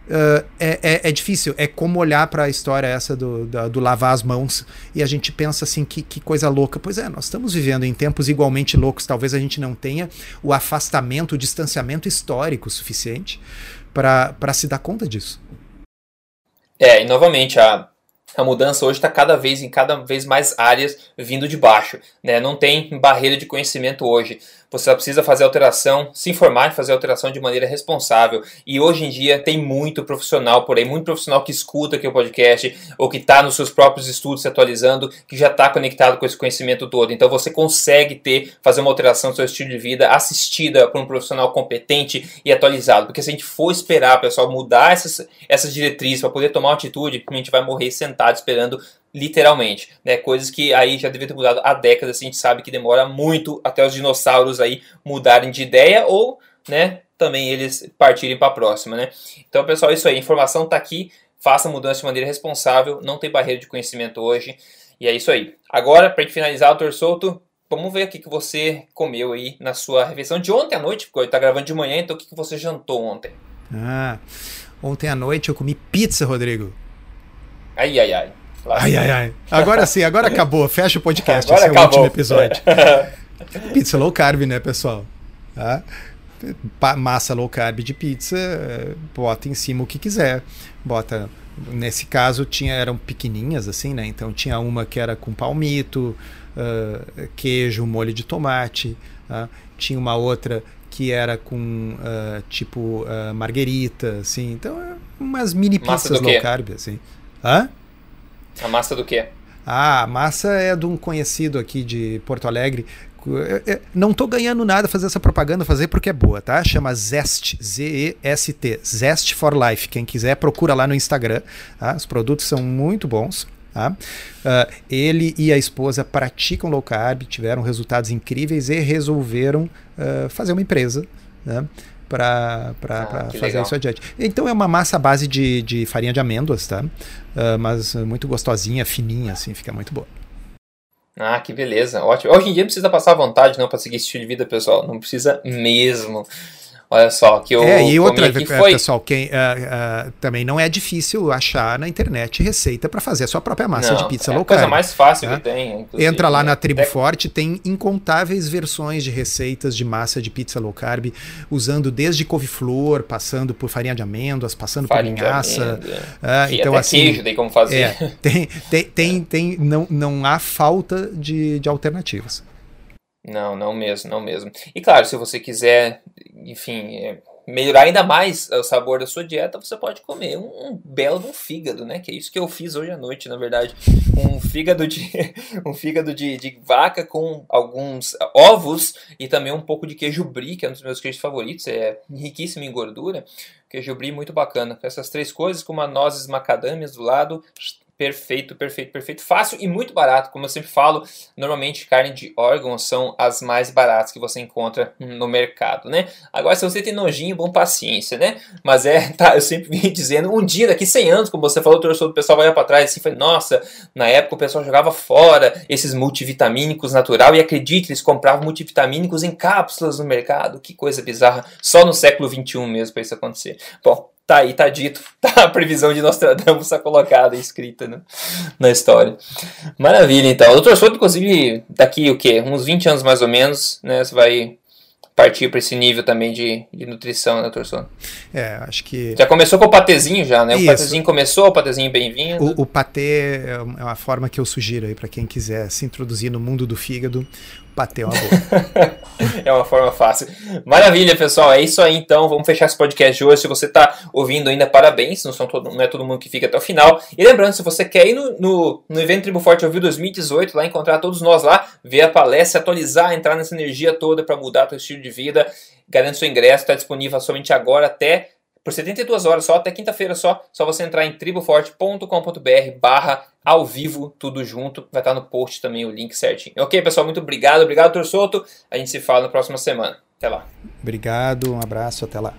Uh, é, é, é, difícil. É como olhar para a história essa do, do, do, lavar as mãos e a gente pensa assim, que, que coisa louca. Pois é, nós estamos vivendo em tempos igualmente loucos. Talvez a gente não tenha o afastamento, o distanciamento histórico suficiente para se dar conta disso. É, e novamente, a, a mudança hoje está cada vez em cada vez mais áreas vindo de baixo. Né? Não tem barreira de conhecimento hoje. Você precisa fazer alteração, se informar e fazer alteração de maneira responsável. E hoje em dia tem muito profissional por aí, muito profissional que escuta aqui o podcast ou que está nos seus próprios estudos se atualizando, que já está conectado com esse conhecimento todo. Então você consegue ter, fazer uma alteração do seu estilo de vida assistida por um profissional competente e atualizado. Porque se a gente for esperar, pessoal, mudar essas, essas diretrizes para poder tomar uma atitude, a gente vai morrer sentado esperando literalmente, né? Coisas que aí já devia ter mudado há décadas, a gente sabe que demora muito até os dinossauros aí mudarem de ideia ou, né, também eles partirem para a próxima, né? Então, pessoal, isso aí, a informação está aqui, faça mudança de maneira responsável, não tem barreira de conhecimento hoje, e é isso aí. Agora, para finalizar, Autor Solto, vamos ver o que, que você comeu aí na sua refeição de ontem à noite, porque está gravando de manhã, então o que, que você jantou ontem? Ah, ontem à noite eu comi pizza, Rodrigo. Ai, ai, ai. Ai, ai, ai. Agora sim, agora acabou. Fecha o podcast. Agora Esse acabou. é o último episódio. pizza low carb, né, pessoal? Tá? Massa low carb de pizza, bota em cima o que quiser. Bota. Nesse caso tinha eram pequenininhas assim, né? Então tinha uma que era com palmito, uh, queijo, molho de tomate. Uh, tinha uma outra que era com uh, tipo marguerita, assim. Então, é umas mini pizzas low carb, assim. Hã? A massa do quê? Ah, a massa é de um conhecido aqui de Porto Alegre. Não tô ganhando nada fazer essa propaganda, fazer porque é boa, tá? Chama Zest, Z-E-S-T, Zest for Life. Quem quiser, procura lá no Instagram. Tá? Os produtos são muito bons. Tá? Uh, ele e a esposa praticam low carb, tiveram resultados incríveis e resolveram uh, fazer uma empresa. Né? Para ah, fazer legal. isso adiante. Então é uma massa à base de, de farinha de amêndoas, tá? Uh, mas muito gostosinha, fininha, assim, fica muito boa. Ah, que beleza, ótimo. Hoje em dia não precisa passar vontade não para seguir esse estilo de vida, pessoal. Não precisa mesmo. Olha só, que eu. É, e outra, foi... pessoal, quem, uh, uh, também não é difícil achar na internet receita para fazer a sua própria massa não, de pizza é local. É a coisa mais fácil né? que tem. Entra lá na Tribo Forte, tem incontáveis versões de receitas de massa de pizza low carb, usando desde couve-flor, passando por farinha de amêndoas, passando farinha por linhaça. Uh, então, assim, queijo, tem como fazer. É, tem, tem, tem, tem, não, não há falta de, de alternativas. Não, não mesmo, não mesmo. E claro, se você quiser, enfim, é, melhorar ainda mais o sabor da sua dieta, você pode comer um, um belo um fígado, né? Que é isso que eu fiz hoje à noite, na verdade. Um fígado de um fígado de, de vaca com alguns ovos e também um pouco de queijo brie, que é um dos meus queijos favoritos, é riquíssimo em gordura. Queijo brie muito bacana. Com essas três coisas, com uma nozes macadâmias do lado, Perfeito, perfeito, perfeito. Fácil e muito barato. Como eu sempre falo, normalmente carne de órgão são as mais baratas que você encontra no mercado, né? Agora, se você tem nojinho, bom paciência, né? Mas é, tá, eu sempre vim dizendo, um dia, daqui 100 anos, como você falou, o pessoal vai para trás assim, foi, nossa, na época o pessoal jogava fora esses multivitamínicos natural e acredite, eles compravam multivitamínicos em cápsulas no mercado. Que coisa bizarra. Só no século 21 mesmo para isso acontecer. Bom, Tá aí, tá dito. Tá a previsão de Nostradamus está colocada, escrita né, na história. Maravilha, então. Doutor Souto, inclusive, daqui o quê? Uns 20 anos mais ou menos, né? Você vai partir para esse nível também de, de nutrição, né, doutor Souto? É, acho que. Já começou com o patezinho já, né? Isso. O patezinho começou, o patezinho bem-vindo. O, o patê é uma forma que eu sugiro aí para quem quiser se introduzir no mundo do fígado bater uma boa. é uma forma fácil. Maravilha, pessoal. É isso aí então. Vamos fechar esse podcast de hoje. Se você está ouvindo ainda, parabéns. Não, são todo, não é todo mundo que fica até o final. E lembrando, se você quer ir no, no, no evento Tribo Forte Ouviu 2018, lá encontrar todos nós lá, ver a palestra, atualizar, entrar nessa energia toda para mudar o seu estilo de vida, garante seu ingresso. Está disponível somente agora até por 72 horas só, até quinta-feira só. Só você entrar em triboforte.com.br barra ao vivo, tudo junto. Vai estar no post também o link certinho. Ok, pessoal? Muito obrigado. Obrigado, Torsoto. A gente se fala na próxima semana. Até lá. Obrigado, um abraço, até lá.